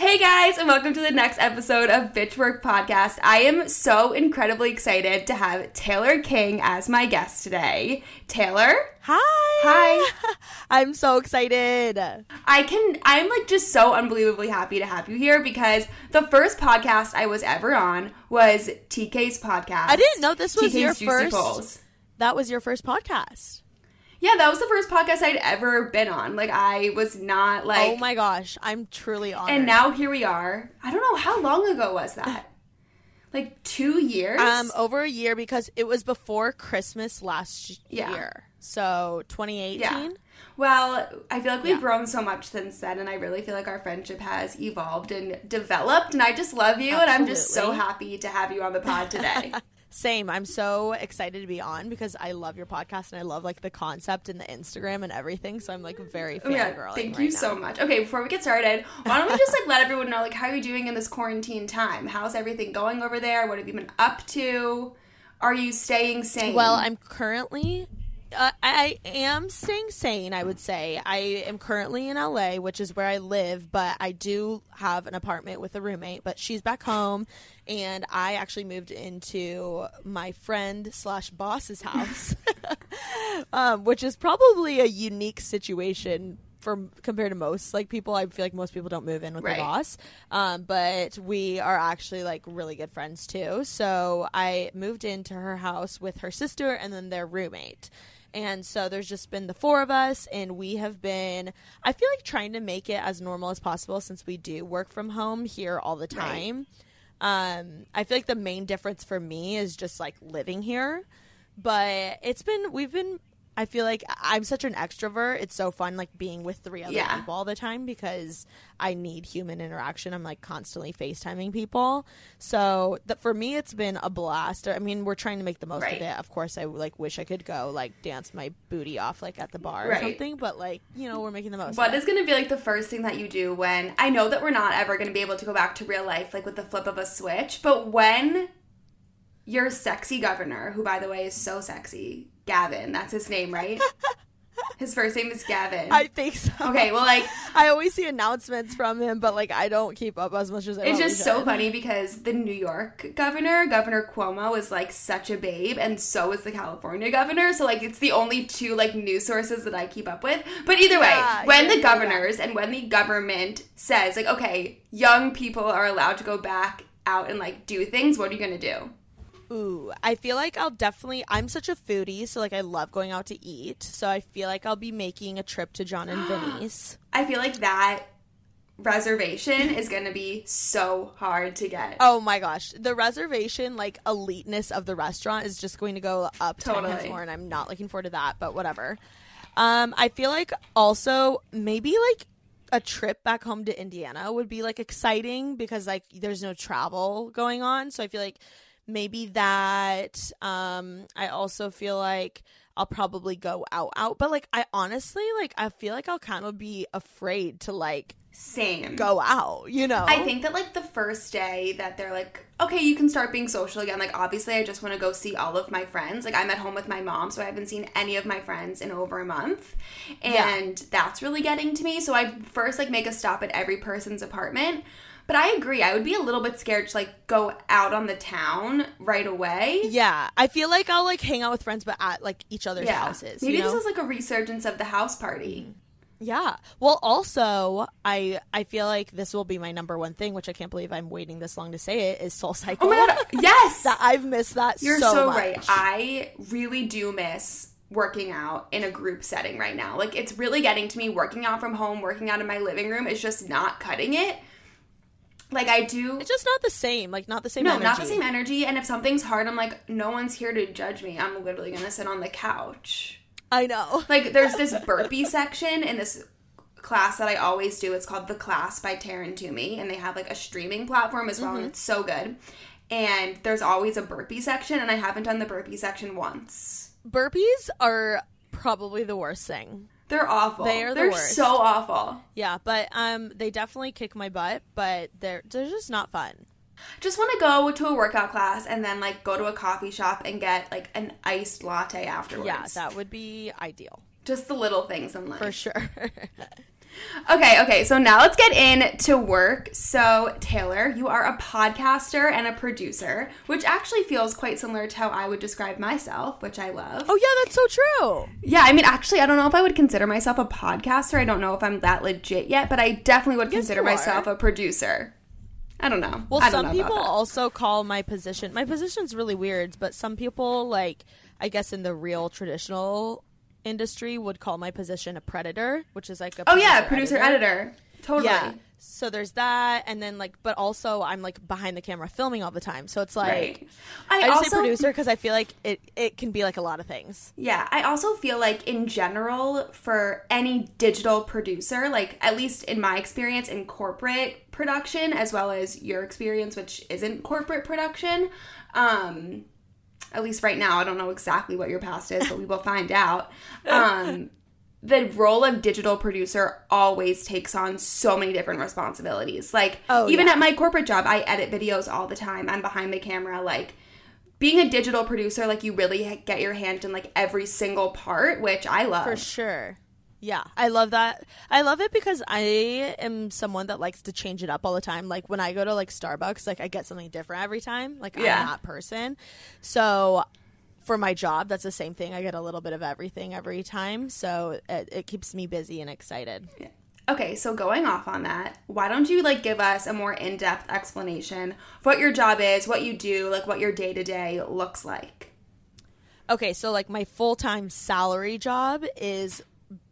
Hey guys, and welcome to the next episode of Bitch Work Podcast. I am so incredibly excited to have Taylor King as my guest today. Taylor? Hi. Hi. I'm so excited. I can I'm like just so unbelievably happy to have you here because the first podcast I was ever on was TK's podcast. I didn't know this was TK's your Juicy first. Pulls. That was your first podcast. Yeah, that was the first podcast I'd ever been on. Like I was not like oh my gosh, I'm truly honored. And now here we are. I don't know how long ago was that? like 2 years? um over a year because it was before Christmas last Yeah. year. So 2018. Yeah. Well, I feel like we've Yeah. grown so much since then, and I really feel like our friendship has evolved and developed. And I just love you, and I'm just so happy to have you on the pod today. Same. I'm so excited to be on because I love your podcast and I love like the concept and the Instagram and everything. So I'm like very Oh my God, fangirling. thank right you now. so much. Okay, before we get started, why don't we just like let everyone know like how are you're doing in this quarantine time? How's everything going over there? What have you been up to? Are you staying sane? Well, I'm currently. Uh, I am staying sane, I would say. I am currently in LA, which is where I live, but I do have an apartment with a roommate, but she's back home, and I actually moved into my friend slash boss's house, um, which is probably a unique situation for compared to most like people. I feel like most people don't move in with Right. their boss, um, but we are actually like really good friends too. So I moved into her house with her sister and then their roommate. And so there's just been the four of us, and we have been, I feel like, trying to make it as normal as possible since we do work from home here all the time. Um, I feel like the main difference for me is just like living here. But it's been, we've been, I feel like I'm such an extrovert. It's so fun, like being with three other Yeah. people all the time because I need human interaction. I'm like constantly FaceTiming people. So th- for me, it's been a blast. I mean, we're trying to make the most Right. of it. Of course, I like wish I could go like dance my booty off like at the bar or something. But like, you know, we're making the most. What of it. is going to be like the first thing that you do when I know that we're not ever going to be able to go back to real life like with the flip of a switch, but when your sexy governor, who by the way is so sexy, Gavin, that's his name, right? his first name is Gavin. I think so. okay, well like I always see announcements from him, but like I don't keep up as much as I. it's just so should. funny because the New York governor, Governor Cuomo, is like such a babe, and so is the California governor. So like it's the only two like news sources that I keep up with. But either way, Yeah, when yeah, the yeah, governors and when the government says like, okay, young people are allowed to go back out and like do things, what are you gonna do? Ooh, I feel like I'll definitely. I'm such a foodie, so like I love going out to eat. So I feel like I'll be making a trip to Jon and Vinny's. I feel like that reservation is gonna be so hard to get. Oh my gosh, the reservation like eliteness of the restaurant is just going to go up Totally. more, and I'm not looking forward to that. But whatever. Um, I feel like also maybe like a trip back home to Indiana would be like exciting because like there's no travel going on. So I feel like maybe that. Um, I also feel like I'll probably go out out, but like I honestly like I feel like I'll kind of be afraid to like Same. go out. You know, I think that like the first day that they're like, okay, you can start being social again. Like obviously, I just want to go see all of my friends. Like I'm at home with my mom, so I haven't seen any of my friends in over a month, and that's really getting to me. So I first like make a stop at every person's apartment. But I agree. I would be a little bit scared to like go out on the town right away. Yeah, I feel like I'll like hang out with friends, but at like each other's houses. Maybe you know? this is like a resurgence of the house party. yeah. Well, also, I I feel like this will be my number one thing, which I can't believe I'm waiting this long to say it. Is Soul Cycle. Oh my god! Yes, that I've missed that. You're so, so, right. I really do miss working out in a group setting right now. Like it's really getting to me working out from home, working out in my living room is just not cutting it. Like I do It's just not the same. Like not the same. no, energy. not the same energy. And if something's hard, I'm like, no one's here to judge me. I'm literally gonna sit on the couch. I know. Like there's this burpee section in this class that I always do. It's called The Class by Taryn Toomey, and they have like a streaming platform as well, and mm-hmm. it's so good. And there's always a burpee section, and I haven't done the burpee section once. Burpees are probably the worst thing. They're awful. They are the They're worst. so awful. Yeah, but um, they definitely kick my butt, but they're they're just not fun. Just want to go to a workout class and then like go to a coffee shop and get like an iced latte afterwards. Yeah, that would be ideal Just the little things in life. for sure. Okay, okay, so now let's get into work. So, Taylor, you are a podcaster and a producer, which actually feels quite similar to how I would describe myself, which I love. Oh, yeah, that's so true. Yeah, I mean, actually, I don't know if I would consider myself a podcaster. I don't know if I'm that legit yet, but I definitely would Yes, consider myself a producer. I don't know. Well, don't some know people also call my position. My position's really weird, but some people, like I guess in the real traditional industry, would call my position a preditor, which is like a Oh, yeah, producer editor. Totally. Yeah. So there's that, and then like, but also I'm like behind the camera filming all the time. So it's like Right. I, I, also say producer because I feel like it it can be like a lot of things. Yeah, I also feel like in general for any digital producer, like at least in my experience in corporate production as well as your experience which isn't corporate production, um at least right now, I don't know exactly what your past is, but we will find out. Um the role of digital producer always takes on so many different responsibilities. Like Oh, even yeah. at my corporate job, I edit videos all the time. I'm behind the camera like being a digital producer, like you really get your hand in like every single part, which I love. For sure. Yeah, I love that. I love it because I am someone that likes to change it up all the time. Like when I go to like Starbucks, like I get something different every time. Like Yeah. I'm that person. So for my job, that's the same thing. I get a little bit of everything every time. So it, it keeps me busy and excited. Okay, so going off on that, why don't you like give us a more in-depth explanation of what your job is, what you do, like what your day-to-day looks like? Okay, so like my full time salary job is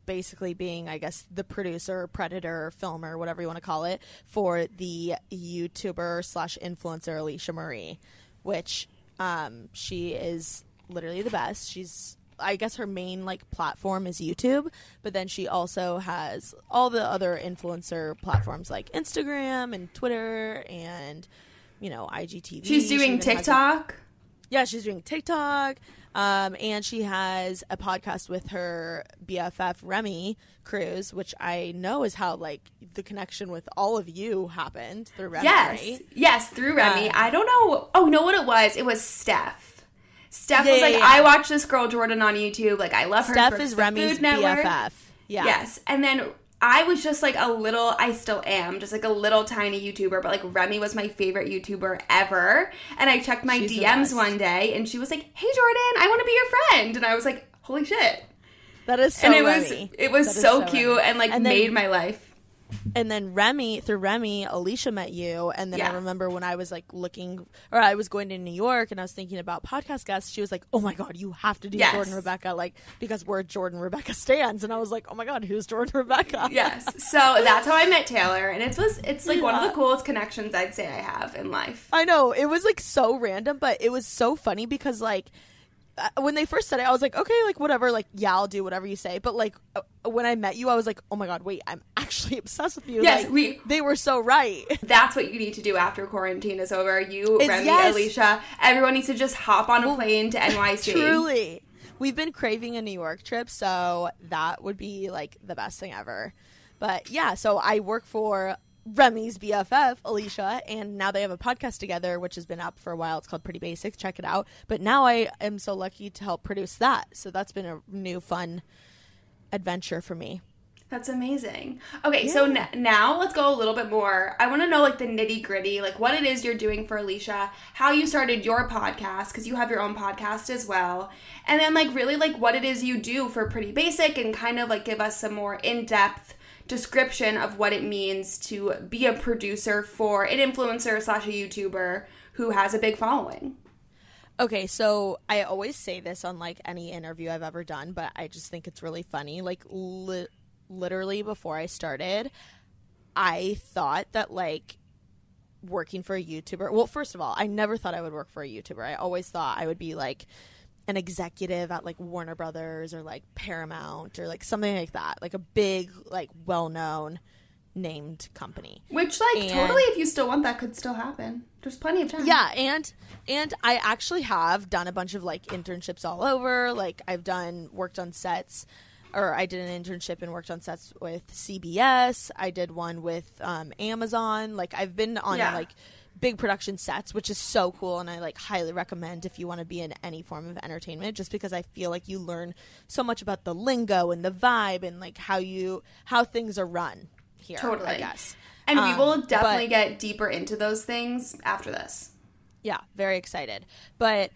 basically being, I guess, the producer, preditor, filmer, whatever you want to call it, for the YouTuber slash influencer Alisha Marie, which um, she is literally the best. She's I guess her main like platform is YouTube, but then she also has all the other influencer platforms like Instagram and Twitter and you know IGTV. She's She doing a- TikTok. yeah, she's doing TikTok. Um, and she has a podcast with her BFF Remi Cruz, which I know is how like the connection with all of you happened through Remi. Yes. right? Yes, through Remi. Um, I don't know. Oh, know what it was? It was Steph. Steph Yeah, was like, yeah. I watch this girl Jordan on YouTube. Like, I love her. Steph is Remi's BFF. Yeah. Yes. And then I was just like a little, I still am, just like a little tiny YouTuber, but like Remi was my favorite YouTuber ever. And I checked my She's DMs one day and she was like, Hey Jordan, I want to be your friend. And I was like, Holy shit. That is so and it was it was so, so cute Remi. and like And then- made my life. And then Remi through Remi, Alisha met you, and then Yeah. I remember when I was like looking, or I was going to New York, and I was thinking about podcast guests. She was like, "Oh my god, you have to do Yes. Jordan Rebecca, like because we're Jordan Rebecca stands." And I was like, "Oh my god, who's Jordan Rebecca?" Yes. So that's how I met Taylor. And it was it's like one of the coolest connections I'd say I have in life. I know it was like so random, but it was so funny because like when they first said it, I was like, okay, like whatever, like yeah, I'll do whatever you say. But like uh, when I met you, I was like, oh my god, wait, I'm actually obsessed with you. Yes, Like, we- they were so right. That's what you need to do after quarantine is over. You, It's- Remi, yes. Alisha, everyone needs to just hop on a plane to NYC. Truly, we've been craving a New York trip, so that would be like the best thing ever. But yeah, so I work for Remi's BFF, Alisha, and now they have a podcast together, which has been up for a while. It's called Pretty Basics. Check it out. But now I am so lucky to help produce that. So that's been a new fun adventure for me. That's amazing. Okay, so n- now let's go a little bit more. I want to know like the nitty gritty, like what it is you're doing for Alisha, how you started your podcast because you have your own podcast as well, and then like really like what it is you do for Pretty Basic, and kind of like give us some more in depth description of what it means to be a producer for an influencer slash a YouTuber who has a big following. Okay, so I always say this on like any interview I've ever done, but I just think it's really funny. Like li- literally before I started, I thought that like working for a YouTuber. Well, first of all, I never thought I would work for a YouTuber. I always thought I would be like an executive at like Warner Brothers or like Paramount or like something like that, like a big like well-known named company. Which like And- totally, if you still want that, could still happen. There's plenty of time. Yeah, and and I actually have done a bunch of like internships all over. Like I've done worked on sets or I did an internship and worked on sets with CBS. I did one with um, Amazon. Like I've been on Yeah. like big production sets, which is so cool, and I like highly recommend if you want to be in any form of entertainment, just because I feel like you learn so much about the lingo and the vibe and like how you how things are run here. Totally. I guess. And we Um, will definitely but- get deeper into those things after this. Yeah, very excited. But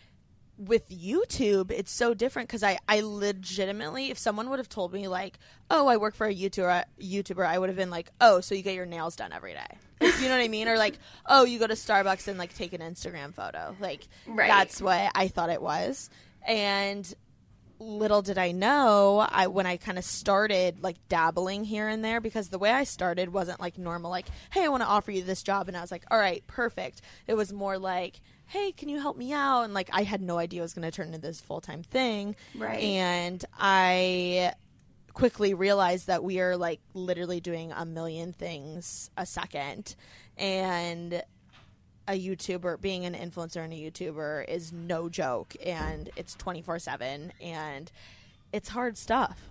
with YouTube, it's so different because I, I legitimately, if someone would have told me like, oh, I work for a YouTuber, YouTuber, I would have been like, oh, so you get your nails done every day. Like, you know what I mean? Or like, oh, you go to Starbucks and like take an Instagram photo. Like, Right. that's what I thought it was. And little did I know, I when I kind of started like dabbling here and there because the way I started wasn't like normal like, "Hey, I want to offer you this job." And I was like, "All right, perfect." It was more like, "Hey, can you help me out?" And like I had no idea it was going to turn into this full-time thing. Right. And I quickly realized that we are like literally doing a million things a second and a YouTuber, being an influencer and a YouTuber is no joke, and it's twenty four seven, and it's hard stuff.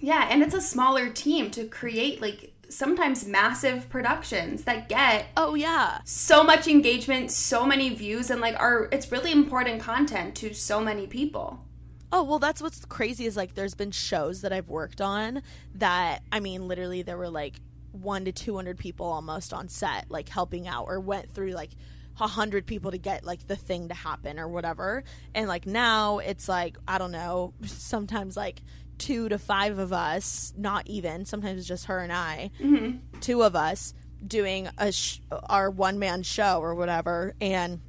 Yeah, and it's a smaller team to create like sometimes massive productions that get Oh yeah, so much engagement, so many views, and like are it's really important content to so many people. Oh well, that's what's crazy is like there's been shows that I've worked on that I mean, literally there were like one to two hundred people almost on set, like helping out, or went through like a hundred people to get like the thing to happen or whatever. And like now it's like I don't know, sometimes like two to five of us, not even. Sometimes it's just her and I, mm-hmm. two of us doing a sh- our one man show or whatever, and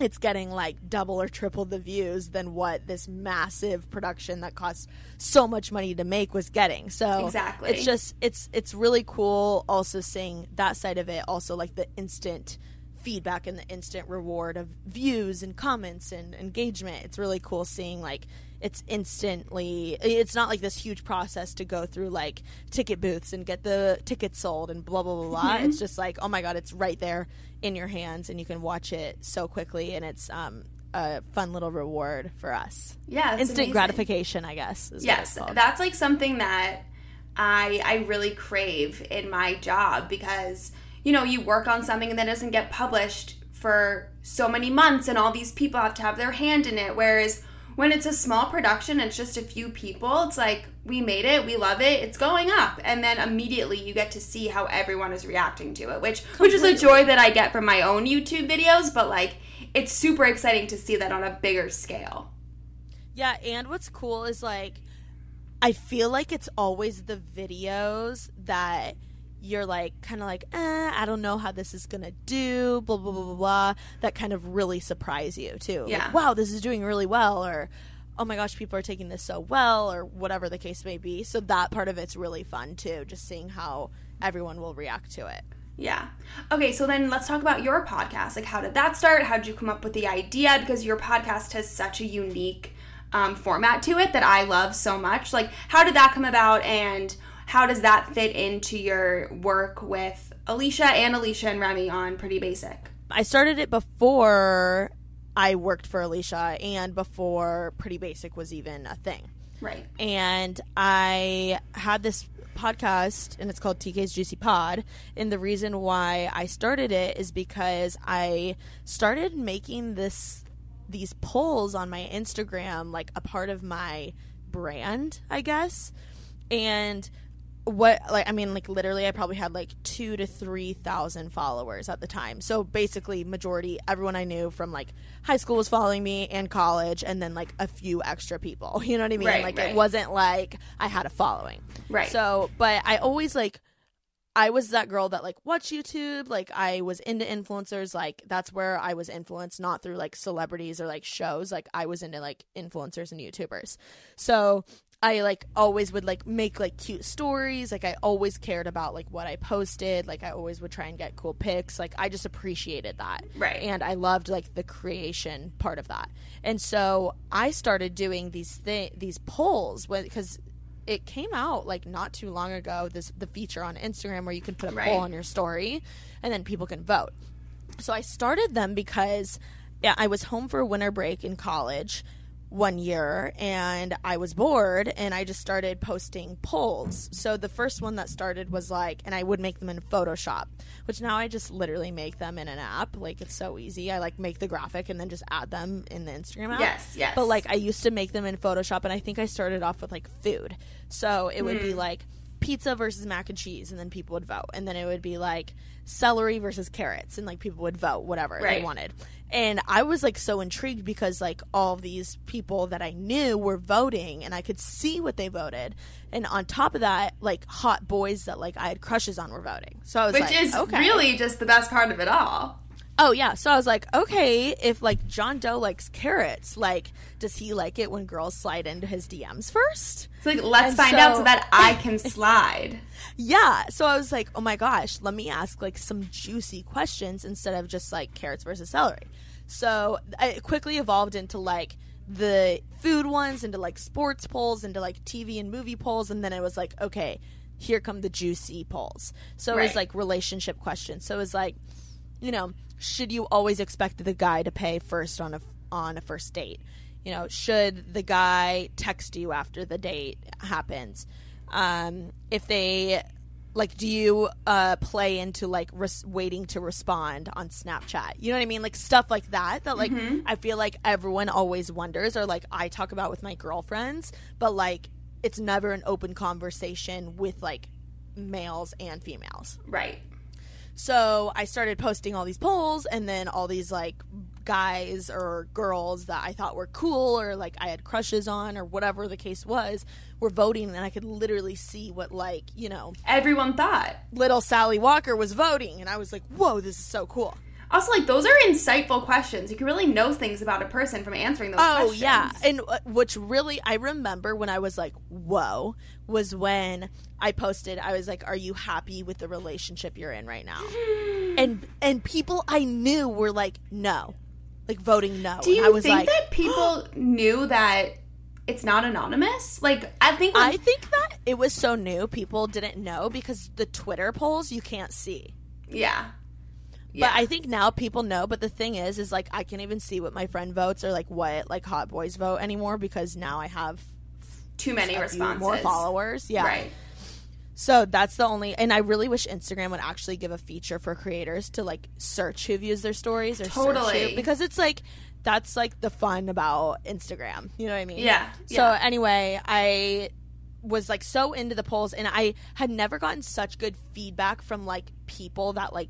it's getting like double or triple the views than what this massive production that cost so much money to make was getting. So Exactly. it's just it's it's really cool also seeing that side of it also like the instant feedback and the instant reward of views and comments and engagement. It's really cool seeing like it's instantly it's not like this huge process to go through like ticket booths and get the tickets sold and blah blah blah blah. It's just like, oh my god, it's right there in your hands and you can watch it so quickly and it's um a fun little reward for us. Yeah, Instant amazing. gratification, I guess. Yes, that's like something that I I really crave in my job because you know you work on something and that doesn't get published for so many months and all these people have to have their hand in it whereas when it's a small production it's just a few people it's like we made it we love it it's going up. And then immediately you get to see how everyone is reacting to it which which is a joy that I get from my own YouTube videos but like it's super exciting to see that on a bigger scale. Yeah, and what's cool is like I feel like it's always the videos that you're like kind of like, eh, I don't know how this is gonna do, blah blah blah blah blah. That kind of really surprise you too. Like, Yeah. wow, this is doing really well, or oh my gosh, people are taking this so well, or whatever the case may be. So that part of it's really fun too, just seeing how everyone will react to it. Yeah. Okay, so then let's talk about your podcast. Like, how did that start? How did you come up with the idea? Because your podcast has such a unique um, format to it that I love so much. Like, how did that come about, and how does that fit into your work with Alisha and Alisha and Remi on Pretty Basic? I started it before I worked for Alisha and before Pretty Basic was even a thing. Right. and I had this podcast and it's called TK's Juicy Pod and the reason why I started it is because I started making this these polls on my Instagram like a part of my brand, I guess. And what like I mean like literally I probably had like 2 to 3,000 followers at the time. So basically majority everyone I knew from like high school was following me and college and then like a few extra people. You know what I mean? Right, like right. it wasn't like I had a following. Right. So, but I always like I was that girl that like watched YouTube, like I was into influencers, like that's where I was influenced, not through like celebrities or like shows. Like I was into like influencers and YouTubers. So I like always would like make like cute stories. Like I always cared about like what I posted. Like I always would try and get cool pics. Like I just appreciated that. Right. And I loved like the creation part of that. And so I started doing these thi- these polls because it came out like not too long ago this the feature on Instagram where you can put a Right. poll on your story and then people can vote. So I started them because yeah, I was home for winter break in college one year and I was bored and I just started posting polls. So the first one that started was like, and I would make them in Photoshop, which now I just literally make them in an app. Like it's so easy. I like make the graphic and then just add them in the Instagram app. Yes, yes. But like I used to make them in Photoshop and I think I started off with like food. So it would Hmm. be like pizza versus mac and cheese and then people would vote. And then it would be like celery versus carrots and like people would vote whatever Right. they wanted. And I was like so intrigued because like all these people that I knew were voting and I could see what they voted. And on top of that, like hot boys that like I had crushes on were voting. So I was Which like, is okay. really just the best part of it all. Oh yeah, so I was like, okay, if like John Doe likes carrots, like does he like it when girls slide into his DMs first? It's like let's And find out so- so that I can slide. Yeah, so I was like, oh my gosh, let me ask like some juicy questions instead of just like carrots versus celery. So it quickly evolved into like the food ones, into like sports polls, into like TV and movie polls, and then it was like, okay, here come the juicy polls. So it was like relationship questions. So it was like, you know, should you always expect the guy to pay first on a on a first date? You know, should the guy text you after the date happens? Um, if they like, do you uh, play into like res- waiting to respond on Snapchat? You know what I mean? Like stuff like that. That like I feel like everyone always wonders, or like I talk about with my girlfriends, but like it's never an open conversation with like males and females. Right. So I started posting all these polls, and then all these like guys or girls that I thought were cool or like I had crushes on or whatever the case was were voting, and I could literally see what like you know Everyone thought. little Sally Walker was voting, and I was like, whoa, this is so cool. Also, like those are insightful questions. You can really know things about a person from answering those Oh questions. yeah, and uh, which really I remember when I was like, "Whoa," was when I posted. I was like, "Are you happy with the relationship you're in right now?" and and people I knew were like, "No," like voting no. Do you I was think like, that people knew that it's not anonymous? Like, I think. when- I think that it was so new, people didn't know because the Twitter polls you can't see. yeah. Yeah. But I think now people know. But the thing is, is like I can't even see what my friend votes or like what like hot boys vote anymore because now I have too many responses. more followers. Yeah, Right. So that's the only, and I really wish Instagram would actually give a feature for creators to like search who views their stories or search Totally. who, because it's like that's like the fun about Instagram. You know what I mean? Yeah, So yeah. anyway, I was like so into the polls, and I had never gotten such good feedback from like people that like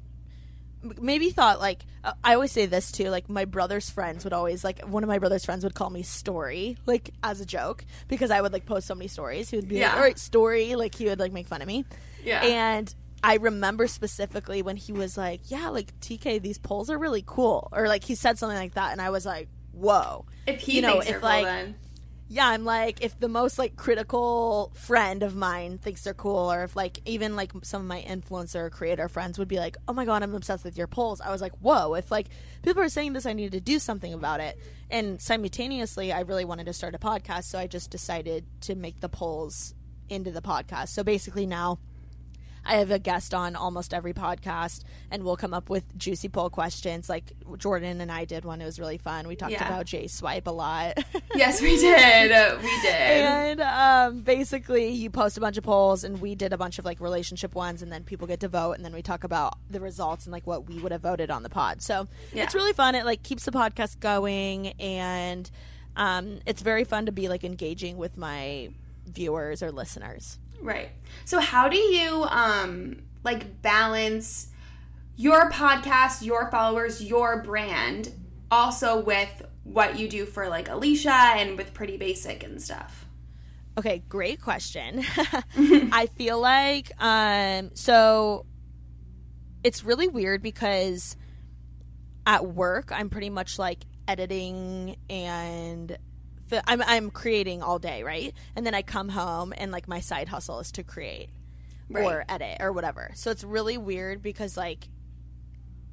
maybe thought like uh, I always say this too like my brother's friends would always like one of my brother's friends would call me story like as a joke because I would like post so many stories he would be like Yeah. all right story like he would like make fun of me Yeah. and I remember specifically when he was like yeah like TK these polls are really cool or like he said something like that and I was like whoa if he you know, thinks if, they're cool, like, then yeah, I'm like, if the most like critical friend of mine thinks they're cool, or if like even like some of my influencer creator friends would be like, oh my god, I'm obsessed with your polls. I was like, whoa, if like people are saying this, I need to do something about it. And simultaneously, I really wanted to start a podcast, so I just decided to make the polls into the podcast. So basically, now I have a guest on almost every podcast, and we'll come up with juicy poll questions. Like Jordan and I did one; it was really fun. We talked Yeah. about J Swipe a lot. yes, we did. We did. and um, basically you post a bunch of polls and we did a bunch of like relationship ones and then people get to vote and then we talk about the results and like what we would have voted on the pod so Yeah. it's really fun it like keeps the podcast going and um, it's very fun to be like engaging with my viewers or listeners Right. So how do you um like balance your podcast, your followers, your brand also with what you do for like Alisha and with Pretty Basic and stuff? Okay, great question. I feel like um so it's really weird because at work I'm pretty much like editing and fi- I'm I'm creating all day, right? And then I come home and like my side hustle is to create or edit or whatever. So it's really weird because like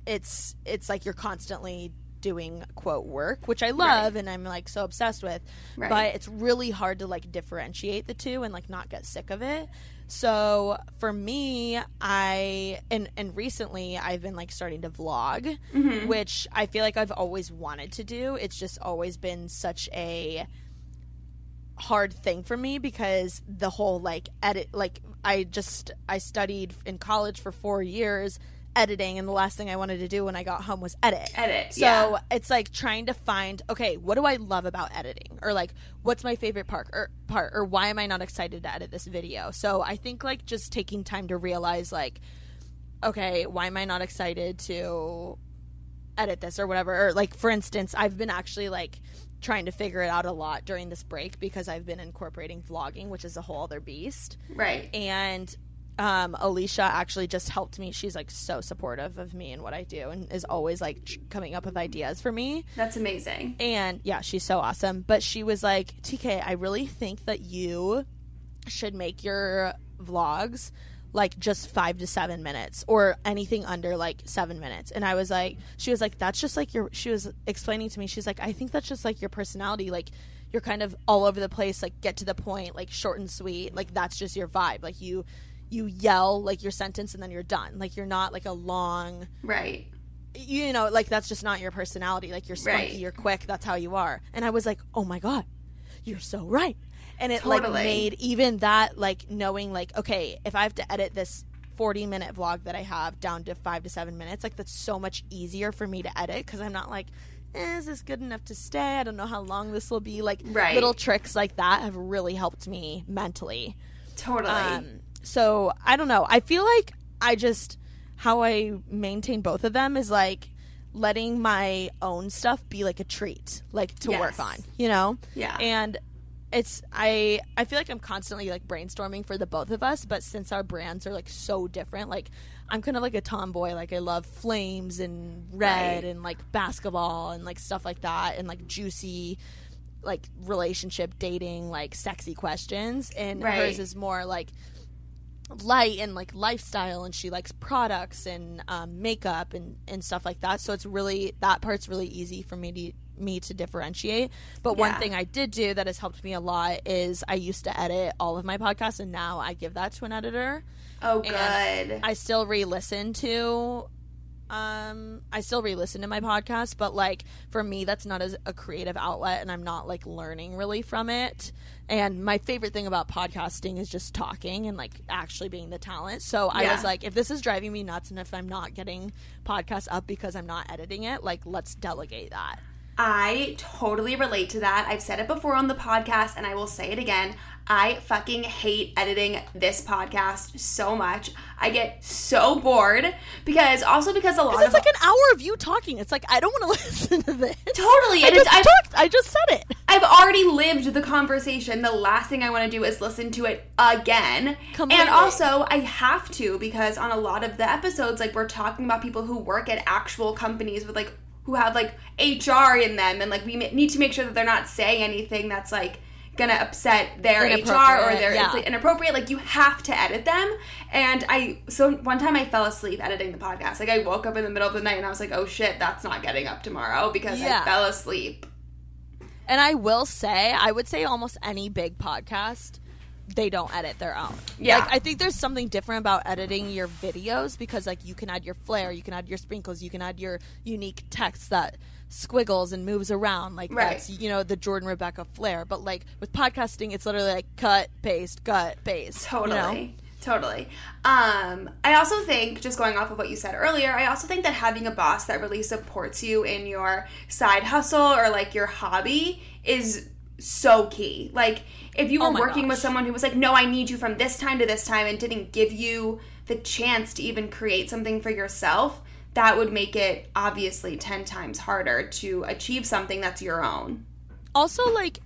it's it's like you're constantly doing quote work, which I love and I'm like so obsessed with. Right. But it's really hard to like differentiate the two and like not get sick of it. So for me, I and and recently I've been like starting to vlog, mm-hmm. which I feel like I've always wanted to do. It's just always been such a hard thing for me because the whole like edit like I just I studied in college for 4 years editing and the last thing I wanted to do when I got home was edit. Edit. So yeah. it's like trying to find okay, what do I love about editing or like what's my favorite part or part or why am I not excited to edit this video? So I think like just taking time to realize like okay, why am I not excited to edit this or whatever or like for instance, I've been actually like trying to figure it out a lot during this break because I've been incorporating vlogging, which is a whole other beast. Right. And um, Alisha actually just helped me. She's like so supportive of me and what I do and is always like coming up with ideas for me. That's amazing. And yeah, she's so awesome. But she was like, TK, I really think that you should make your vlogs like just five to seven minutes or anything under like seven minutes. And I was like, she was like, that's just like your, she was explaining to me, she's like, I think that's just like your personality. Like, you're kind of all over the place, like, get to the point, like, short and sweet. Like, that's just your vibe. Like, you, you yell like your sentence and then you're done. Like, you're not like a long, Right. you know, like, that's just not your personality. Like, you're spunky, Right. you're quick, that's how you are. And I was like, oh my God, you're so right and it like made even that like knowing like okay if i have to edit this 40 minute vlog that i have down to five to seven minutes like that's so much easier for me to edit because i'm not like eh, is this good enough to stay i don't know how long this will be like Right. little tricks like that have really helped me mentally Totally. um, so I don't know. I feel like I just how I maintain both of them is like letting my own stuff be like a treat, like to work on, you know? Yeah. And it's I I feel like I'm constantly like brainstorming for the both of us, but since our brands are like so different, like I'm kind of like a tomboy, like I love flames and red Right. and like basketball and like stuff like that and like juicy like relationship dating like sexy questions and Right. hers is more like light and like lifestyle and she likes products and um, makeup and, and stuff like that. So it's really that part's really easy for me to me to differentiate. But one thing i did do that has helped me a lot is i used to edit all of my podcasts and now i give that to an editor. Oh, good. I still re-listen to um I still re-listen to my podcast, but like for me that's not as a creative outlet and I'm not like learning really from it. And my favorite thing about podcasting is just talking and like actually being the talent. So I was like if this is driving me nuts and if I'm not getting podcasts up because I'm not editing it, like let's delegate that. I totally relate to that. I've said it before on the podcast and I will say it again. I fucking hate editing this podcast so much. I get so bored because also because a lot of It's like an hour of you talking. It's like I don't want to listen to this. Totally, I it's- just talked. I just said it. I've already lived the conversation. The last thing I want to do is listen to it again. Completely. And also, I have to because on a lot of the episodes, like we're talking about people who work at actual companies with like who have like HR in them, and like we ma- need to make sure that they're not saying anything that's like gonna upset their HR or their yeah. it's like inappropriate. Like you have to edit them. And I so one time I fell asleep editing the podcast. Like I woke up in the middle of the night and I was like, oh shit, that's not getting up tomorrow because Yeah. I fell asleep. And I will say, I would say almost any big podcast, they don't edit their own. Yeah. Like, I think there's something different about editing your videos because, like, you can add your flair, you can add your sprinkles, you can add your unique text that squiggles and moves around. Like, Right. that's, you know, the Jordan Rebecca flair. But, like, with podcasting, it's literally like cut, paste, cut, paste. you know? Totally. Totally. Um, I also think, just going off of what you said earlier, I also think that having a boss that really supports you in your side hustle or like your hobby is so key. Like, if you Oh were my working with someone who was like, no, I need you from this time to this time and didn't give you the chance to even create something for yourself, that would make it obviously 10 times harder to achieve something that's your own. also like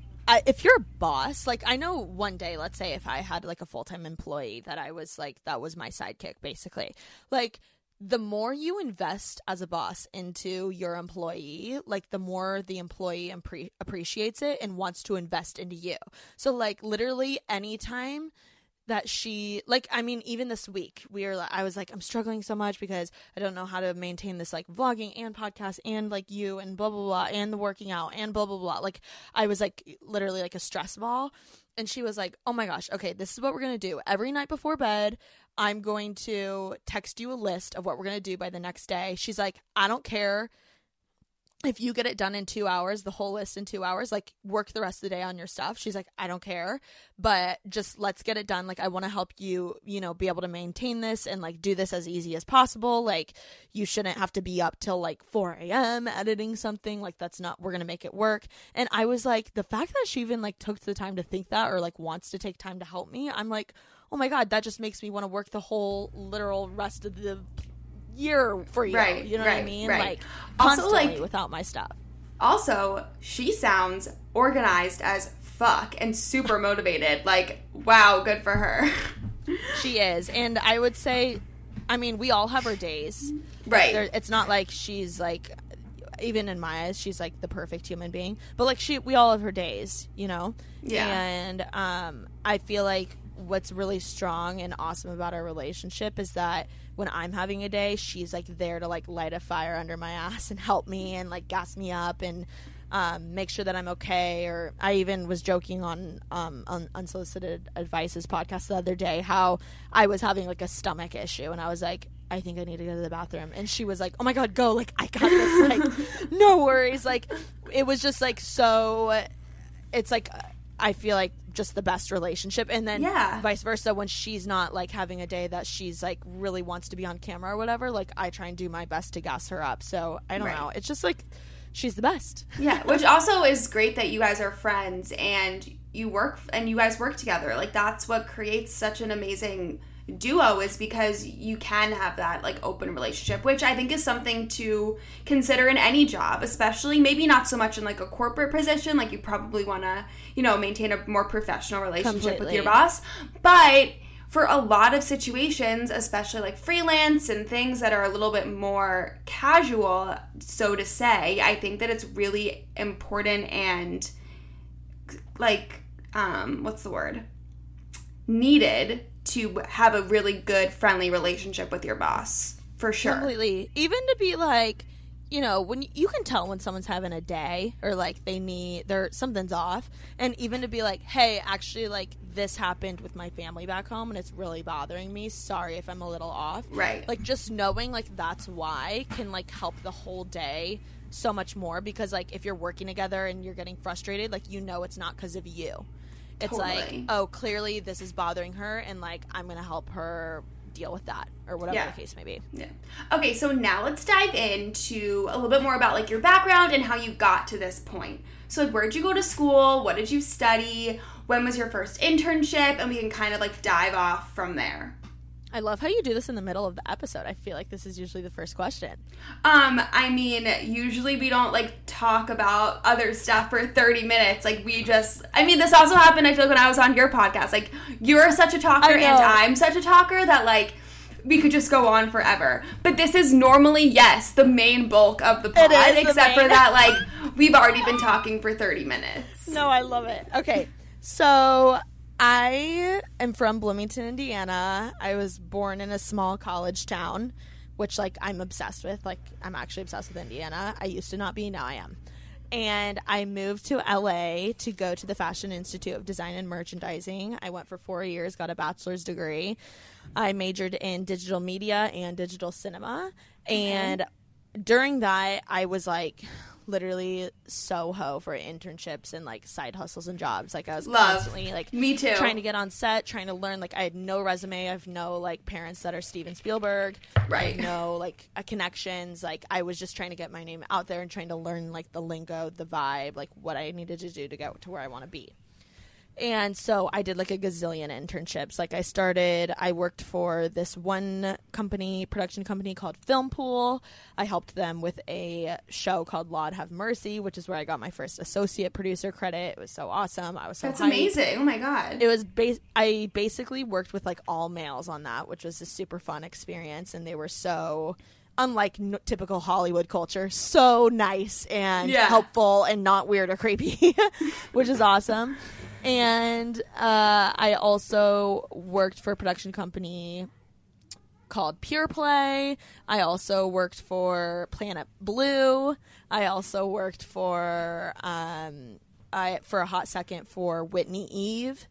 if you're a boss like i know one day let's say if i had like a full-time employee that i was like that was my sidekick basically like the more you invest as a boss into your employee like the more the employee appre- appreciates it and wants to invest into you. So like literally anytime that she like i mean even this week we were i was like i'm struggling so much because i don't know how to maintain this like vlogging and podcast and like you and blah blah blah and the working out and blah blah blah. Like i was like literally like a stress ball and she was like oh my gosh okay this is what we're gonna do. Every night before bed i'm going to text you a list of what we're gonna do by the next day. She's like i don't care if you get it done in two hours, the whole list in two hours, like work the rest of the day on your stuff. She's like, I don't care, but just let's get it done. Like, I want to help you, you know, be able to maintain this and like do this as easy as possible. Like, you shouldn't have to be up till like 4 a.m. editing something. Like, that's not, we're going to make it work. And I was like, the fact that she even like took the time to think that or like wants to take time to help me, I'm like, oh my God, that just makes me want to work the whole literal rest of the year for you. Right, you know right, what I mean? right. Like Also, constantly like- without my stuff. Also, she sounds organized as fuck and super motivated. Like, wow, good for her. She is, and I would say, I mean, we all have our days. right. There, it's not like she's like, even in my eyes, she's like the perfect human being. But like she, we all have her days, you know. Yeah. And um, I feel like what's really strong and awesome about our relationship is that when I'm having a day, she's like there to like light a fire under my ass and help me and like gas me up and um, make sure that I'm okay. Or I even was joking on um, on Unsolicited Advice's podcast the other day how I was having like a stomach issue and I was like, I think I need to go to the bathroom. And she was like, Oh my god, go! Like I got this. Like no worries. Like it was just like so. It's like I feel like just the best relationship, and then Yeah. vice versa when she's not like having a day that she's like really wants to be on camera or whatever. Like I try and do my best to gas her up. So I don't Right. know. It's just like she's the best. Yeah, which also is great that you guys are friends and you work and you guys work together. Like that's what creates such an amazing duo is because you can have that like open relationship, which I think is something to consider in any job, especially maybe not so much in like a corporate position, like you probably want to, you know, maintain a more professional relationship with your boss, but for a lot of situations, especially like freelance and things that are a little bit more casual, so to say, I think that it's really important and like um what's the word? needed to have a really good friendly relationship with your boss. For sure. Completely. Even to be like, you know, when you, you can tell when someone's having a day or like they need there something's off, and even to be like, hey, actually, like this happened with my family back home, and it's really bothering me. Sorry if I'm a little off. Right. Like just knowing like that's why can like help the whole day so much more because like if you're working together and you're getting frustrated, like you know it's not because of you. It's like, oh, clearly this is bothering her, and like I'm gonna help her deal with that or whatever Yeah. the case may be. Yeah. Okay, so now let's dive into a little bit more about like your background and how you got to this point. So like where'd you go to school? What did you study? When was your first internship? And we can kind of like dive off from there. I love how you do this in the middle of the episode. I feel like this is usually the first question. Um, I mean, usually we don't like talk about other stuff for 30 minutes. Like we just I mean, this also happened I feel like when I was on your podcast. Like you're such a talker and I'm such a talker that like we could just go on forever. But this is normally yes, the main bulk of the pod is the except for that like we've already been talking for 30 minutes. No, I love it. Okay, so I am from Bloomington, Indiana. I was born in a small college town, which like I'm obsessed with. Like I'm actually obsessed with Indiana. I used to not be, now I am. And I moved to LA to go to the Fashion Institute of Design and Merchandising. I went for four years, got a bachelor's degree. I majored in digital media and digital cinema. And during that, I was like literally Soho for internships and like side hustles and jobs. Like I was Love. constantly like Me too. trying to get on set, trying to learn. Like I had no resume. I have no like parents that are Steven Spielberg. Right. No like uh, connections. Like I was just trying to get my name out there and trying to learn like the lingo, the vibe, like what I needed to do to get to where I want to be. And so I did like a gazillion internships. Like I started, I worked for this one company, production company called Film Pool. I helped them with a show called Lord Have Mercy, which is where I got my first associate producer credit. It was so awesome. I was so That's hyped. amazing. Oh my god. It was bas- I basically worked with like all males on that, which was a super fun experience, and they were so unlike n- typical Hollywood culture, so nice and Yeah. helpful and not weird or creepy, which is awesome. And uh, I also worked for a production company called Pure Play. I also worked for Planet Blue. I also worked for um, I for a hot second for Whitney Eve,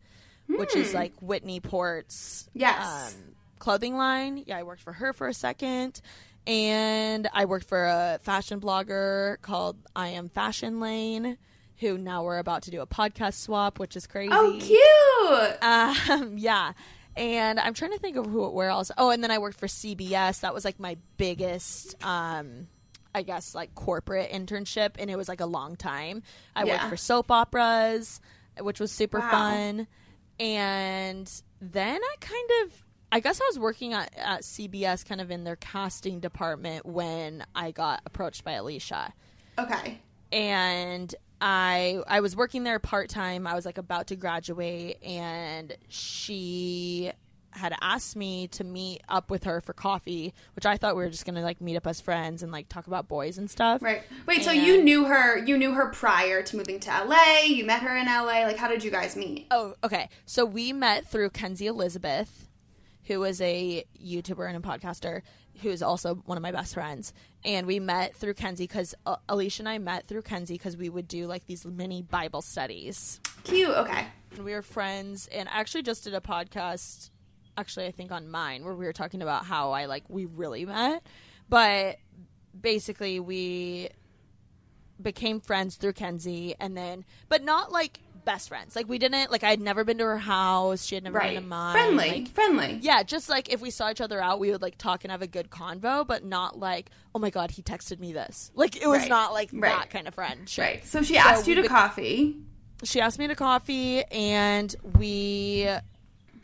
which is like Whitney Port's Yes. um, clothing line. Yeah, I worked for her for a second. And I worked for a fashion blogger called I Am Fashion Lane, who now we're about to do a podcast swap, which is crazy. Oh, cute. Um, yeah. And I'm trying to think of who, where else. Oh, and then I worked for CBS. That was like my biggest, um, I guess, like corporate internship, and it was like a long time. I Yeah. worked for soap operas, which was super Wow. fun. And then I kind of, I guess I was working at, at CBS kind of in their casting department when I got approached by Alisha Okay. and I I was working there part time. I was like about to graduate, and she had asked me to meet up with her for coffee, which I thought we were just gonna like meet up as friends and like talk about boys and stuff. Right. Wait, so you knew her you knew her prior to moving to LA. You met her in LA. Like how did you guys meet? Oh, okay. So we met through Kenzie Elizabeth, who is a YouTuber and a podcaster, who is also one of my best friends. And we met through Kenzie because uh, Alisha and I met through Kenzie because we would do like these mini Bible studies. Cute. Okay. and we were friends and I actually just did a podcast actually I think on mine where we were talking about how I like we really met but basically we became friends through Kenzie and then but not like best friends like we didn't like I'd never been to her house she had never been to mine Friendly. like, Friendly. yeah, just like if we saw each other out, we would like talk and have a good convo, but not like, oh my god, he texted me this. Like it was Right. not like Right. that kind of friend. Right. So she asked you to bec- coffee. she asked me to coffee and we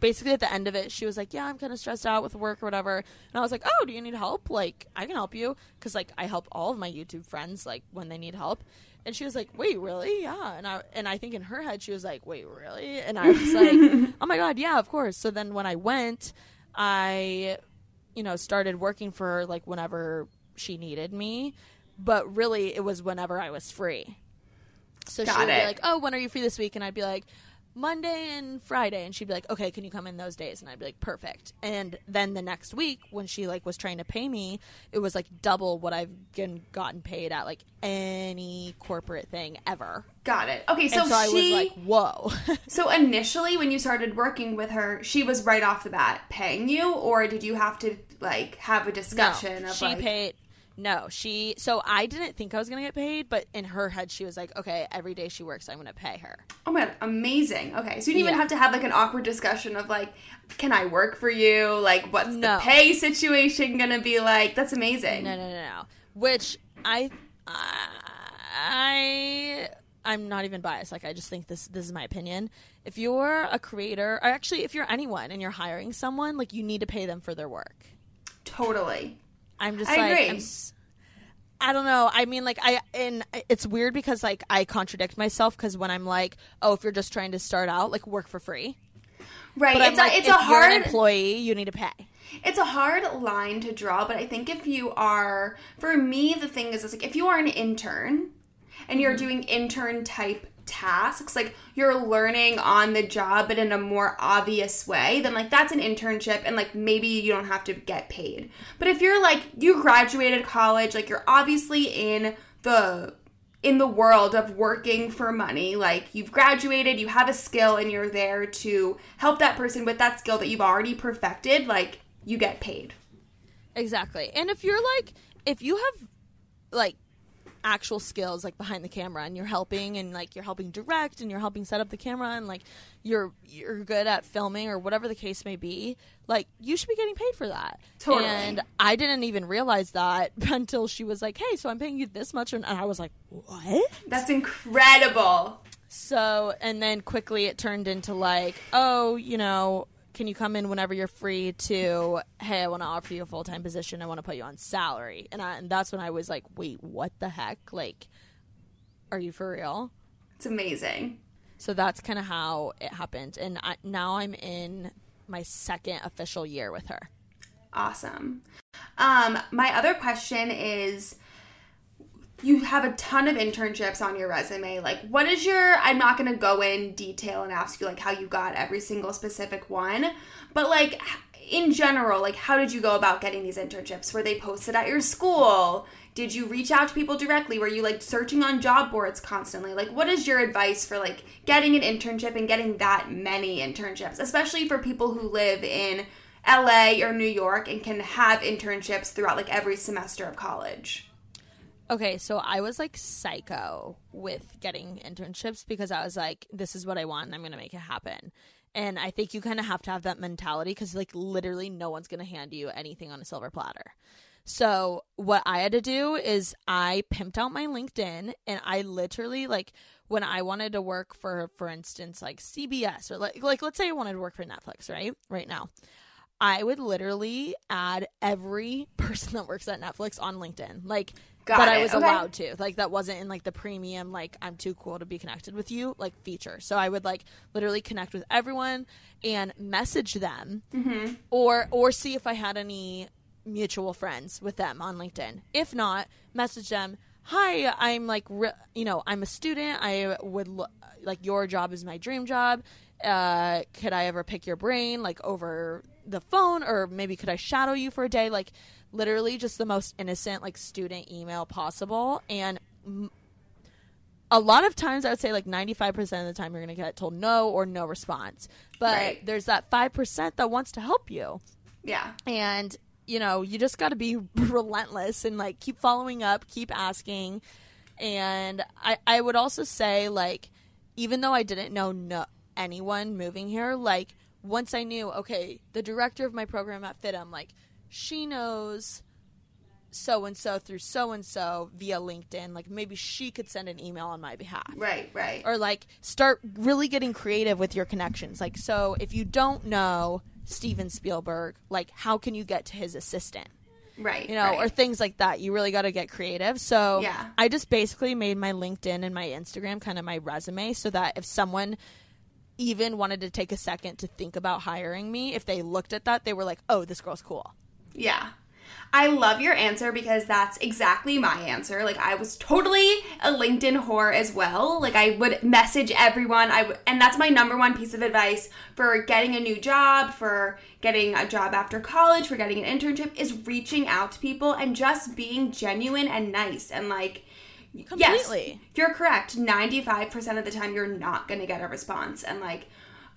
basically at the end of it she was like yeah i'm kind of stressed out with work or whatever and i was like oh do you need help like i can help you because like i help all of my youtube friends like when they need help and she was like wait really? Yeah. And i and i think in her head she was like wait really? And i was like oh my god yeah of course. So then when i went i you know started working for her like whenever she needed me. But really it was whenever i was free. So she would it. be like, "Oh, when are you free this week?" And I'd be like, "Monday and Friday." And she'd be like, "Okay, can you come in those days?" And I'd be like, "Perfect." And then the next week, when she like was trying to pay me, it was like double what I've gotten paid at like any corporate thing ever. Got it. Okay, so, and so I she was like, "Whoa." So initially when you started working with her, she was right off the bat paying you or did you have to like have a discussion no, of she like paid. No, she. So I didn't think I was gonna get paid, but in her head, she was like, "Okay, every day she works, I'm gonna pay her." Oh my god, amazing. Okay. So you didn't even have to have like an awkward discussion of like, can I work for you? Like what's No. the pay situation gonna be like? That's amazing. No, no, no, no. Which I, I, I'm not even biased. Like I just think this. This is my opinion. If you're a creator, or actually, if you're anyone and you're hiring someone, like you need to pay them for their work. Totally. I'm just I like, agree. I'm s- I don't know. I mean, like I and it's weird because like I contradict myself because when I'm like, oh, if you're just trying to start out, like work for free. Right. But it's I'm a like, it's if a you're hard an employee, you need to pay. it's a hard line to draw, but I think if you are, for me, the thing is, is like if you are an intern and you're mm-hmm. doing intern type tasks, like you're learning on the job, but in a more obvious way, then like that's an internship, and like maybe you don't have to get paid. But if you're like you graduated college, like you're obviously in the in the world of working for money. Like you've graduated, you have a skill, and you're there to help that person with that skill that you've already perfected. Like you get paid. Exactly. And if you're like, if you have like actual skills like behind the camera and you're helping and like you're helping direct and you're helping set up the camera and like you're you're good at filming or whatever the case may be like you should be getting paid for that Totally. and i didn't even realize that until she was like hey so i'm paying you this much and i was like what That's incredible. so, and then quickly it turned into like, oh, you know, can you come in whenever you're free to, hey, I want to offer you a full time position. I want to put you on salary. And, I, and that's when I was like, wait, what the heck? Like, are you for real? It's amazing. So that's kind of how it happened. And I, now I'm in my second official year with her. Awesome. Um, my other question is you have a ton of internships on your resume. Like, what is your, I'm not going to go in detail and ask you like how you got every single specific one, but like in general, like how did you go about getting these internships? Were they posted at your school? Did you reach out to people directly? Were you like searching on job boards constantly? Like, what is your advice for like getting an internship and getting that many internships, especially for people who live in LA or New York and can have internships throughout like every semester of college? Okay, so I was like psycho with getting internships because I was like, this is what I want and I'm going to make it happen. And I think you kind of have to have that mentality because, like, literally no one's going to hand you anything on a silver platter. So, what I had to do is I pimped out my LinkedIn and I literally, like, when I wanted to work for, for instance, like CBS or like, like, let's say I wanted to work for Netflix, right? Right now. I would literally add every person that works at Netflix on LinkedIn. Like, Got that I was Okay. allowed to. Like that wasn't in like the premium like I'm too cool to be connected with you like feature. So I would like literally connect with everyone and message them Mm-hmm. or or see if I had any mutual friends with them on LinkedIn. If not, message them, "Hi, I'm like re- you know, I'm a student. I would lo- like your job is my dream job. Uh could I ever pick your brain like over the phone or maybe could I shadow you for a day?" Like literally just the most innocent like student email possible and m- a lot of times I would say like 95% of the time you're going to get told no or no response. But Right. there's that 5% that wants to help you Yeah. and you know you just got to be relentless and like keep following up keep asking and i i would also say like even though i didn't know no anyone moving here like once i knew okay the director of my program at FIDM like she knows so and so through so and so via linkedin like maybe she could send an email on my behalf Right, right. or like start really getting creative with your connections. Like, so if you don't know Steven Spielberg, like, how can you get to his assistant? right. You know, right. or things like that. You really got to get creative. So Yeah. I just basically made my LinkedIn and my Instagram kind of my resume so that if someone even wanted to take a second to think about hiring me, if they looked at that, they were like, oh, this girl's cool. Yeah. I love your answer because that's exactly my answer. Like I was totally a LinkedIn whore as well. Like I would message everyone. I w- and that's my number one piece of advice for getting a new job, for getting a job after college, for getting an internship is reaching out to people and just being genuine and nice and like Completely. Yes, you're correct. 95% of the time you're not going to get a response and like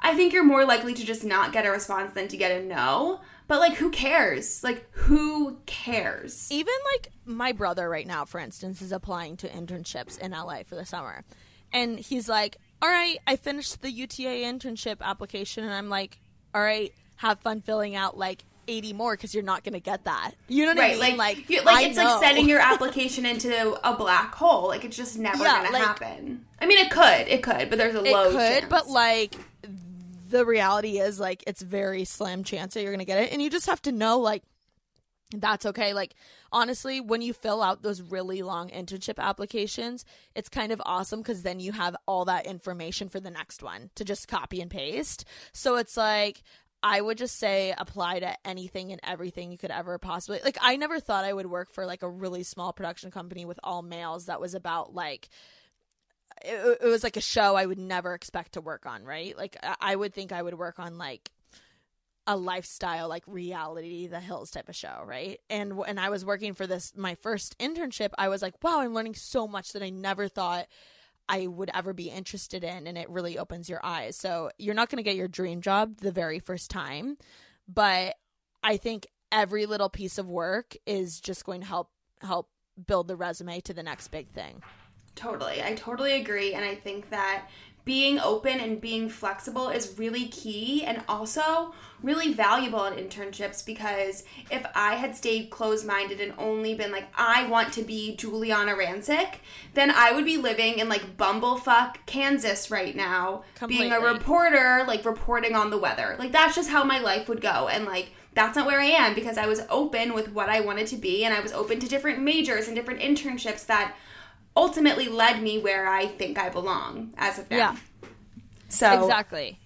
I think you're more likely to just not get a response than to get a no. But like who cares? Like who cares? even like my brother right now for instance is applying to internships in la for the summer and he's like all right i finished the uta internship application and i'm like all right have fun filling out like 80 more because you're not gonna get that you know what i mean like like, like it's know. like sending your application into a black hole. Like it's just never Yeah, gonna happen. I mean, it could, it could, but there's a it low could chance. but like the reality is like it's very slim chance that you're gonna get it and you just have to know like that's okay. Like honestly when you fill out those really long internship applications it's kind of awesome because then you have all that information for the next one to just copy and paste. So it's like I would just say apply to anything and everything you could ever possibly like I never thought I would work for like a really small production company with all males that was about like it, it was like a show I would never expect to work on, right? Like I- I would think I would work on like a lifestyle like reality the hills type of show right? And when i was working for this my first internship i was like wow i'm learning so much that i never thought i would ever be interested in and it really opens your eyes. So you're not going to get your dream job the very first time but i think every little piece of work is just going to help help build the resume to the next big thing Totally. I totally agree. And I think that being open and being flexible is really key and also really valuable in internships because if I had stayed closed minded and only been like, I want to be Giuliana Rancic, then I would be living in like bumblefuck Kansas right now, being a reporter, like reporting on the weather. Like that's just how my life would go. And like, that's not where I am because I was open with what I wanted to be and I was open to different majors and different internships that ultimately led me where I think I belong as of now. Yeah. So Exactly.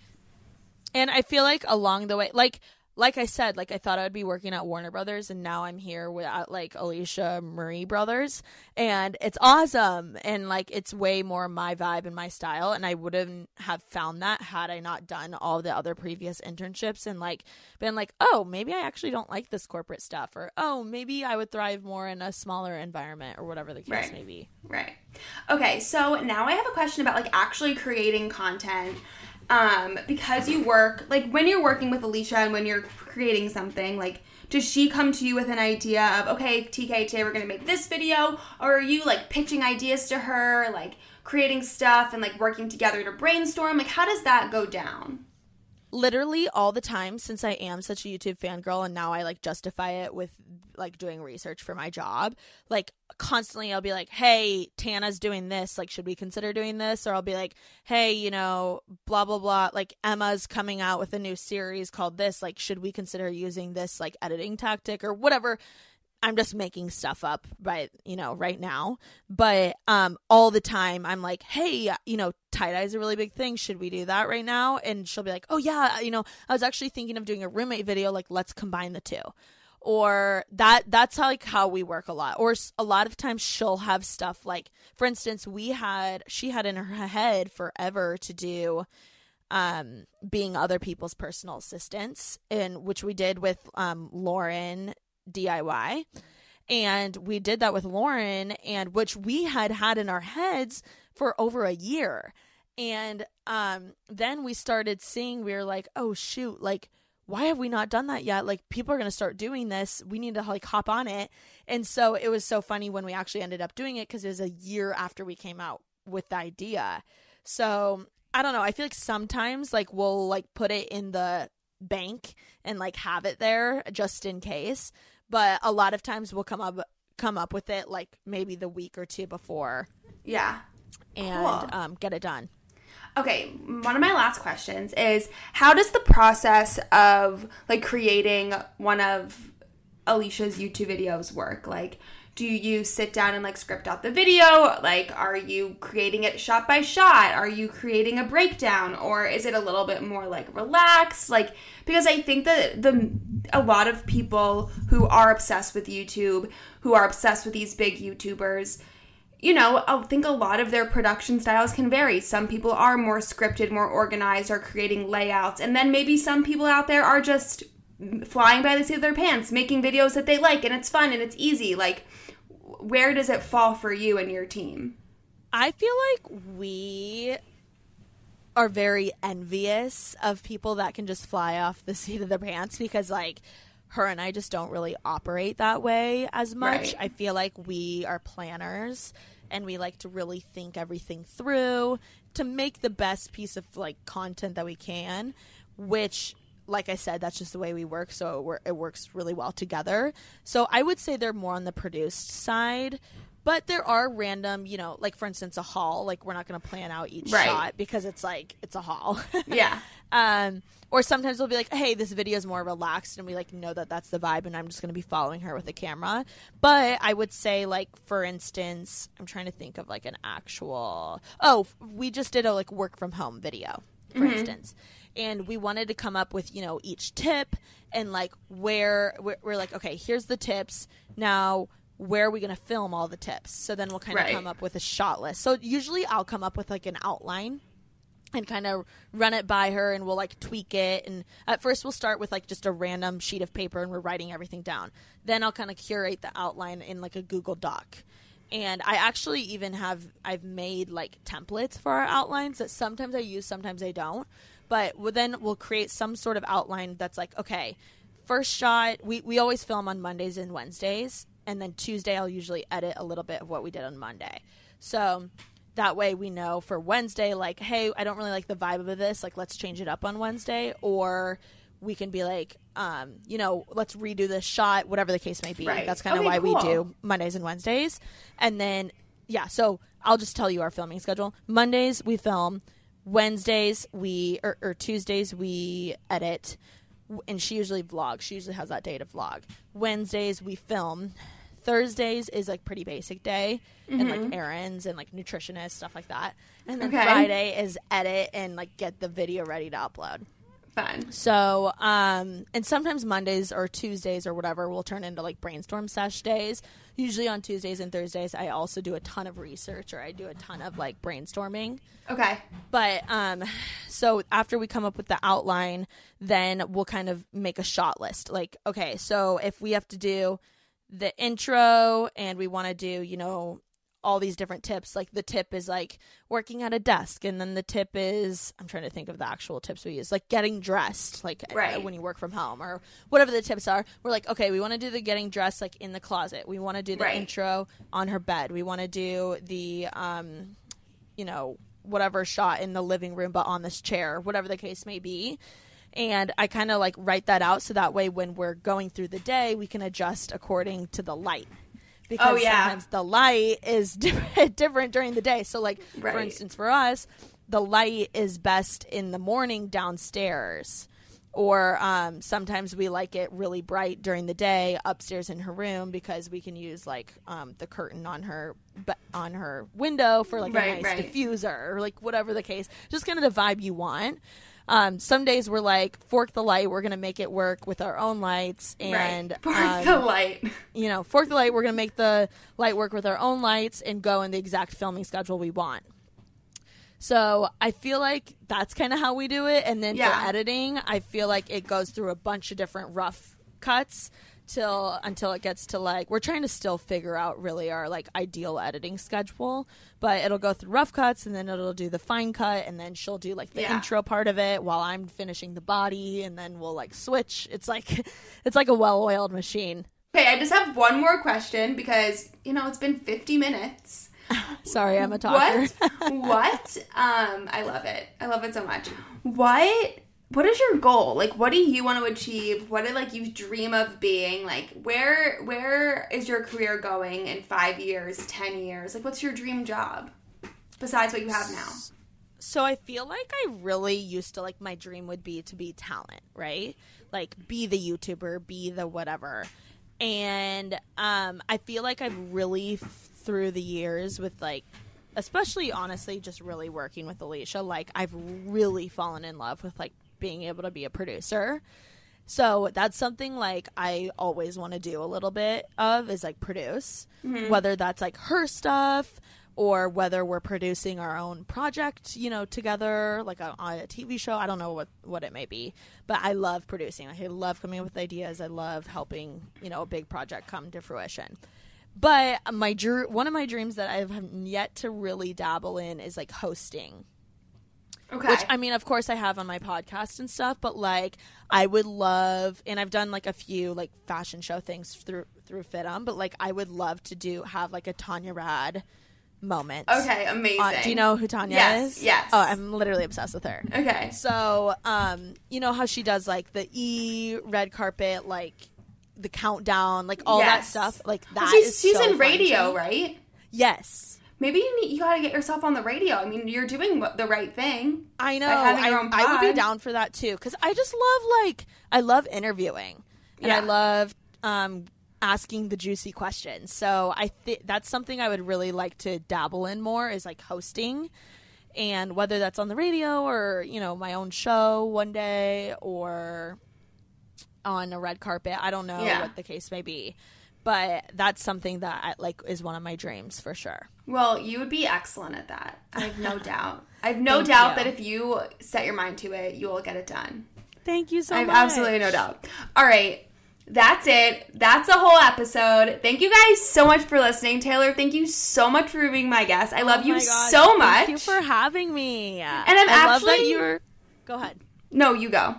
And I feel like along the way, like like I said, like I thought I would be working at Warner Brothers, and now I'm here with at like Alisha Marie Brothers, and it's awesome, and like it's way more my vibe and my style, and I wouldn't have found that had I not done all the other previous internships, and like been like, oh, maybe I actually don't like this corporate stuff, or oh, maybe I would thrive more in a smaller environment, or whatever the case Right. may be. Right. Okay, so now I have a question about like actually creating content um, because you work like when you're working with Alisha and when you're creating something like does she come to you with an idea of okay tk today we're gonna make this video? Or are you like pitching ideas to her like creating stuff and like working together to brainstorm? Like how does that go down literally all the time since I am such a YouTube fangirl and now I like justify it with like doing research for my job. Like constantly I'll be like, "Hey, Tana's doing this, like should we consider doing this?" Or I'll be like, "Hey, you know, blah blah blah, like Emma's coming out with a new series called this, like should we consider using this like editing tactic or whatever?" I'm just making stuff up right, you know, right now. But um all the time I'm like, "Hey, you know, tie-dye is a really big thing. Should we do that right now?" And she'll be like, "Oh yeah, you know, I was actually thinking of doing a roommate video, like let's combine the two. Or that that's how like how we work a lot. Or a lot of times she'll have stuff like for instance, we had she had in her head forever to do um being other people's personal assistants and which we did with um Lauren DIY. And we did that with Lauren, and which we had had in our heads for over a year. And um, then we started seeing, we were like, oh, shoot, like, why have we not done that yet? Like, people are going to start doing this. We need to like hop on it. And so it was so funny when we actually ended up doing it because it was a year after we came out with the idea. So I don't know. I feel like sometimes like we'll like put it in the bank and like have it there just in case but a lot of times we'll come up come up with it like maybe the week or two before. Yeah. And cool. um, get it done. Okay, one of my last questions is how does the process of like creating one of Alisha's YouTube videos work? Like do you sit down and like script out the video? Like, are you creating it shot by shot? Are you creating a breakdown? Or is it a little bit more like relaxed? Like, because I think that the a lot of people who are obsessed with YouTube, who are obsessed with these big YouTubers, you know, I think a lot of their production styles can vary. Some people are more scripted, more organized, are creating layouts, and then maybe some people out there are just flying by the seat of their pants, making videos that they like, and it's fun and it's easy. Like, where does it fall for you and your team? I feel like we are very envious of people that can just fly off the seat of their pants because like her and I just don't really operate that way as much. Right. I feel like we are planners and we like to really think everything through to make the best piece of like content that we can, which like I said, that's just the way we work. So it, it, works really well together. So I would say they're more on the produced side. But there are random, you know, like for instance, a haul. Like we're not going to plan out each right. shot because it's like it's a haul. yeah. Um, or sometimes we'll be like, "Hey, this video is more relaxed," and we like know that that's the vibe, and I'm just going to be following her with a camera. But I would say, like for instance, I'm trying to think of like an actual. Oh, we just did a like work from home video, for mm-hmm. instance and we wanted to come up with you know each tip and like where we're, we're like okay here's the tips. Now where are we going to film all the tips? So then we'll kind of right. come up with a shot list. So usually i'll come up with like an outline and kind of run it by her and we'll like tweak it. And at first we'll start with like just a random sheet of paper and we're writing everything down. Then i'll kind of curate the outline in like a google doc. And i actually even have i've made like templates for our outlines that sometimes i use sometimes i don't but then we'll create some sort of outline that's like, okay, first shot, we, we always film on Mondays and Wednesdays. And then Tuesday, I'll usually edit a little bit of what we did on Monday. So that way we know for Wednesday, like, hey, I don't really like the vibe of this. Like, let's change it up on Wednesday. Or we can be like, um, you know, let's redo this shot, whatever the case may be. Right. That's kind of okay, why cool. we do Mondays and Wednesdays. And then, yeah, so I'll just tell you our filming schedule. Mondays, we film. Wednesdays we or, or Tuesdays we edit, and she usually vlogs. She usually has that day to vlog. Wednesdays we film. Thursdays is like pretty basic day mm-hmm. and like mm-hmm. errands and like nutritionist stuff like that. And then okay. Friday is edit and like get the video ready to upload. Fun. So, um, and sometimes Mondays or Tuesdays or whatever will turn into like brainstorm sesh days. Usually on Tuesdays and Thursdays, I also do a ton of research or I do a ton of like brainstorming. Okay. But, um, so after we come up with the outline, then we'll kind of make a shot list. Like, okay, so if we have to do the intro and we want to do, you know, all these different tips. Like the tip is like working at a desk, and then the tip is I'm trying to think of the actual tips we use, like getting dressed, like uh, Right. when you work from home or whatever the tips are. We're like, okay, we want to do the getting dressed like in the closet. We want to do the Right. intro on her bed. We want to do the um, you know, whatever shot in the living room, but on this chair, whatever the case may be. And I kind of like write that out so that way when we're going through the day, we can adjust according to the light. Because Oh, yeah. sometimes the light is different, different during the day. So, like, for instance, for us, the light is best in the morning downstairs. Or um, sometimes we like it really bright during the day upstairs in her room because we can use like um, the curtain on her on her window for like Right, a nice right. diffuser or like whatever the case. Just kind of the vibe you want. Um, some days we're like fork the light. We're gonna make it work with our own lights and right. Park um, the light. you know, fork the light. We're gonna make the light work with our own lights and go in the exact filming schedule we want. So I feel like that's kind of how we do it. And then Yeah. for editing, I feel like it goes through a bunch of different rough cuts till until it gets to like we're trying to still figure out really our like ideal editing schedule but it'll go through rough cuts and then it'll do the fine cut and then she'll do like the Yeah. intro part of it while i'm finishing the body and then we'll like switch it's like it's like a well-oiled machine Okay, I just have one more question because you know it's been 50 minutes. sorry i'm a talker What? what? Um, I love it. I love it so much. What? What is your goal? Like, what do you want to achieve? What do like you dream of being? Like, where where is your career going in five years, ten years? Like, what's your dream job besides what you have now? So I feel like I really used to like my dream would be to be talent, right? Like be the YouTuber, be the whatever. And um I feel like I've really through the years with like especially honestly just really working with Alisha, like I've really fallen in love with like being able to be a producer. So that's something like I always want to do a little bit of is like produce, mm-hmm. whether that's like her stuff or whether we're producing our own project, you know, together, like a, on a TV show. I don't know what what it may be, but I love producing. Like, I love coming up with ideas. I love helping, you know, a big project come to fruition. But my one of my dreams that I have yet to really dabble in is like hosting. Okay. Which I mean, of course, I have on my podcast and stuff. But like, I would love, and I've done like a few like fashion show things through through FIDM. But like, I would love to do have like a Tanya Rad moment. okay, amazing. Uh, do you know who Tanya Yes, is? yes. Oh, I'm literally obsessed with her. Okay. So, um, you know how she does like the E red carpet, like the countdown, like all that stuff. Like that. she's is she's so in radio, right? Yes. Maybe you need, you got to get yourself on the radio. I mean, you're doing the right thing. I know. I, I would be down for that too because I just love like I love interviewing and I love um, asking the juicy questions. So I think that's something I would really like to dabble in more is like hosting, and whether that's on the radio or you know my own show one day or on a red carpet. I don't know Yeah. what the case may be. But that's something that I, like is one of my dreams for sure. Well, you would be excellent at that. I have no doubt. I have no Thank doubt you. that if you set your mind to it, you will get it done. Thank you so I have much. absolutely no doubt. All right. That's it. That's a whole episode. Thank you guys so much for listening. Taylor, thank you so much for being my guest. I love Oh you gosh, so much. Thank you for having me. And I'm I love that you're. Go ahead. no, you go.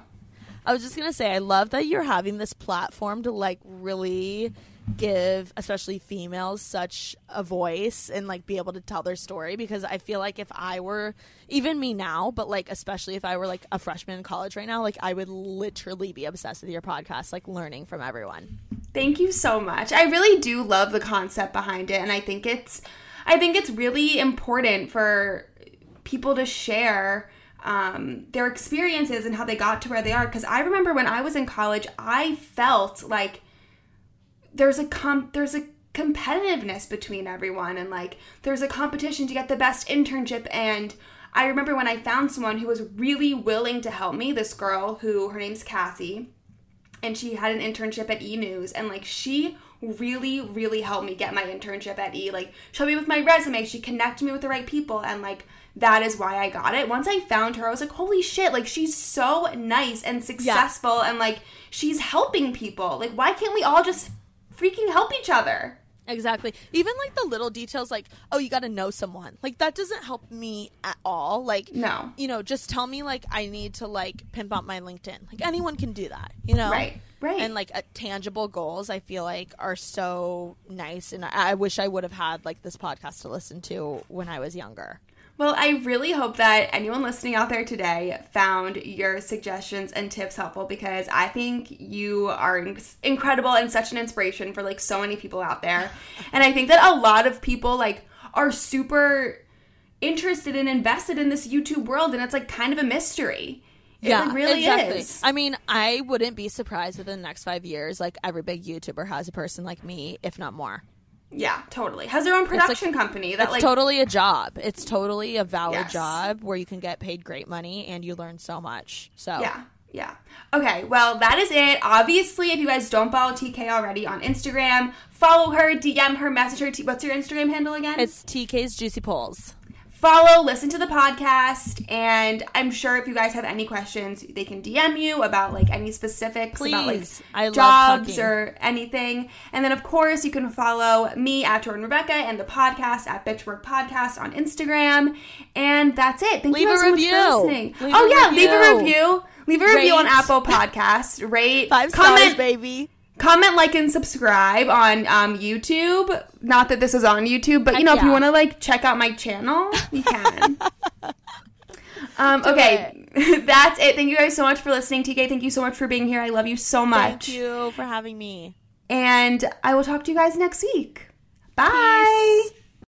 I was just gonna say I love that you're having this platform to like really give especially females such a voice and like be able to tell their story because I feel like if I were even me now but like especially if I were like a freshman in college right now like I would literally be obsessed with your podcast like learning from everyone. Thank you so much. I really do love the concept behind it and I think it's I think it's really important for people to share um, their experiences and how they got to where they are because I remember when I was in college I felt like there's a com- there's a competitiveness between everyone and like there's a competition to get the best internship. And I remember when I found someone who was really willing to help me this girl who her name's Cassie and she had an internship at E News and like she really really helped me get my internship at E. Like showed me with my resume. She connected me with the right people. And like that is why I got it. Once I found her I was like holy shit like she's so nice and successful and like she's helping people. Like why can't we all just freaking help each other Exactly. Even like the little details, like, oh, you got to know someone. Like, that doesn't help me at all. Like, No. you know, just tell me, like, I need to, like, pimp out my LinkedIn. Like, anyone can do that, you know? Right, right. And, like, uh, tangible goals, I feel like, are so nice. And I, I wish I would have had, like, this podcast to listen to when I was younger. Well, I really hope that anyone listening out there today found your suggestions and tips helpful because I think you are in- incredible and such an inspiration for like so many people out there. And I think that a lot of people like are super interested and invested in this YouTube world and it's like kind of a mystery. Yeah. It like, really is. I mean, I wouldn't be surprised if in the next five years, like, every big YouTuber has a person like me, if not more. Yeah, totally. Has their own production company that It's like totally a job. It's totally a valid Yes. job where you can get paid great money and you learn so much. So Yeah. Yeah. Okay, well, that is it. Obviously, if you guys don't follow TK already on Instagram, follow her, DM her, message her. T- What's your Instagram handle again? it's TK's Juicy Pulls. Follow, listen to the podcast, and I'm sure if you guys have any questions, they can DM you about like any specifics about like I jobs or anything. And then of course you can follow me at Jordan Rebecca and the podcast at Bitchwork Podcast on Instagram. And that's it. Thank Leave you a guys so review. much for listening. Leave oh yeah, leave a review. review. Leave a review on Apple Podcast. Rate, Five comment, stars, baby. Comment, like, and subscribe on um, YouTube. Not that this is on YouTube, but you know, if you want to like check out my channel, you can. um, okay, that's it. Thank you guys so much for listening, TK. Thank you so much for being here. I love you so much, Thank you for having me. and I will talk to you guys next week. Bye. Peace.